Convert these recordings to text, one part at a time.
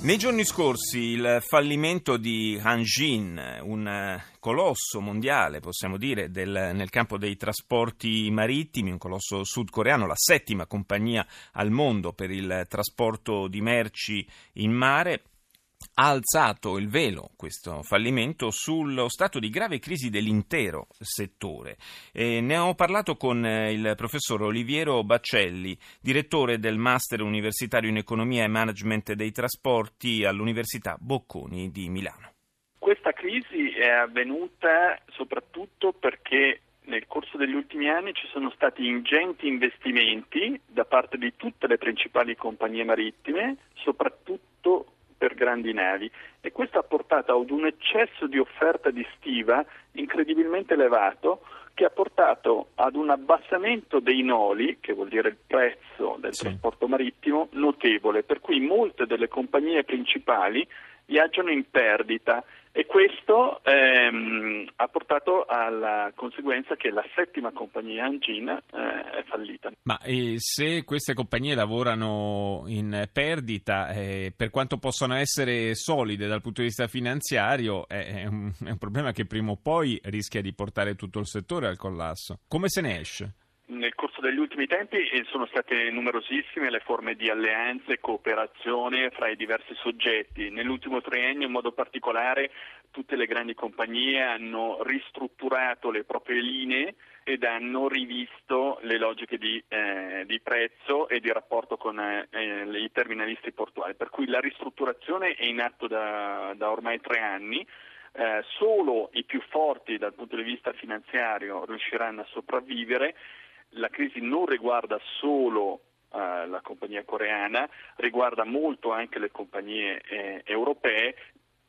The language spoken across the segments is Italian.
Nei giorni scorsi il fallimento di Hanjin, un colosso mondiale, possiamo dire, del, nel campo dei trasporti marittimi, un colosso sudcoreano, la settima compagnia al mondo per il trasporto di merci in mare, ha alzato il velo, questo fallimento, sullo stato di grave crisi dell'intero settore. E ne ho parlato con eh, il professor Oliviero Baccelli, direttore del Master Universitario in Economia e Management dei Trasporti all'Università Bocconi di Milano. Questa crisi è avvenuta soprattutto perché nel corso degli ultimi anni ci sono stati ingenti investimenti da parte di tutte le principali compagnie marittime, soprattutto grandi navi e questo ha portato ad un eccesso di offerta di stiva incredibilmente elevato che ha portato ad un abbassamento dei noli, che vuol dire il prezzo del sì. trasporto marittimo, notevole, per cui molte delle compagnie principali viaggiano in perdita e questo ehm, ha portato alla conseguenza che la settima compagnia Angin eh, è fallita. Ma eh, se queste compagnie lavorano in perdita, eh, per quanto possano essere solide dal punto di vista finanziario, è un, è un problema che prima o poi rischia di portare tutto il settore al collasso. Come se ne esce? Nel corso degli ultimi tempi eh, sono state numerosissime le forme di alleanze e cooperazione fra i diversi soggetti. Nell'ultimo triennio in modo particolare tutte le grandi compagnie hanno ristrutturato le proprie linee ed hanno rivisto le logiche di, eh, di prezzo e di rapporto con eh, i terminalisti portuali. Per cui la ristrutturazione è in atto da, da ormai tre anni. Eh, solo i più forti dal punto di vista finanziario riusciranno a sopravvivere. La crisi non riguarda solo Uh, la compagnia coreana, riguarda molto anche le compagnie eh, europee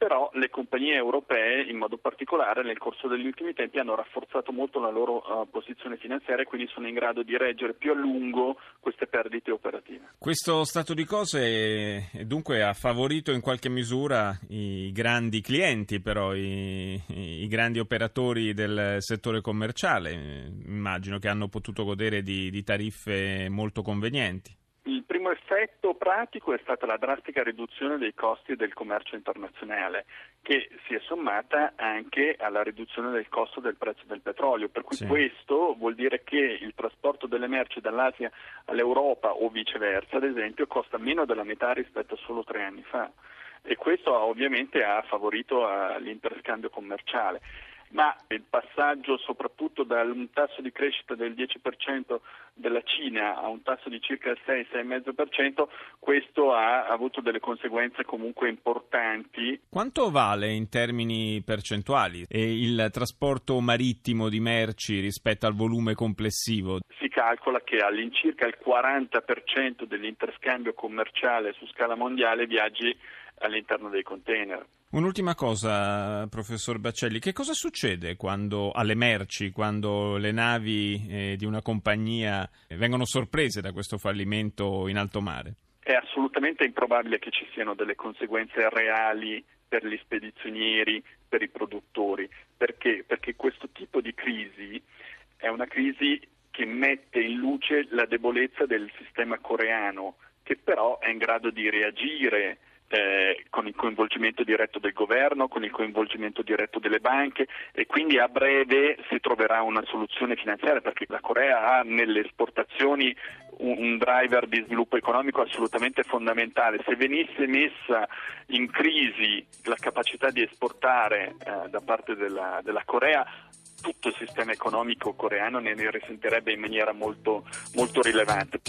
però le compagnie europee in modo particolare nel corso degli ultimi tempi hanno rafforzato molto la loro uh, posizione finanziaria e quindi sono in grado di reggere più a lungo queste perdite operative. Questo stato di cose dunque ha favorito in qualche misura i grandi clienti, però i, i grandi operatori del settore commerciale, immagino che hanno potuto godere di, di tariffe molto convenienti effetto pratico è stata la drastica riduzione dei costi del commercio internazionale, che si è sommata anche alla riduzione del costo del prezzo del petrolio, per cui sì. questo vuol dire che il trasporto delle merci dall'Asia all'Europa o viceversa, ad esempio, costa meno della metà rispetto a solo tre anni fa. E questo ovviamente ha favorito l'interscambio commerciale ma il passaggio soprattutto da un tasso di crescita del 10% della Cina a un tasso di circa il 6-6,5%, questo ha avuto delle conseguenze comunque importanti. Quanto vale in termini percentuali il trasporto marittimo di merci rispetto al volume complessivo? Si calcola che all'incirca il 40% dell'interscambio commerciale su scala mondiale viaggi all'interno dei container. Un'ultima cosa, professor Baccelli, che cosa succede quando alle merci, quando le navi eh, di una compagnia vengono sorprese da questo fallimento in alto mare? È assolutamente improbabile che ci siano delle conseguenze reali per gli spedizionieri, per i produttori, perché? Perché questo tipo di crisi è una crisi che mette in luce la debolezza del sistema coreano, che però è in grado di reagire eh, con il coinvolgimento diretto del governo, con il coinvolgimento diretto delle banche e quindi a breve si troverà una soluzione finanziaria perché la Corea ha nelle esportazioni un, driver di sviluppo economico assolutamente fondamentale. Se venisse messa in crisi la capacità di esportare eh, da parte della, della Corea, tutto il sistema economico coreano ne risentirebbe in maniera molto, molto rilevante.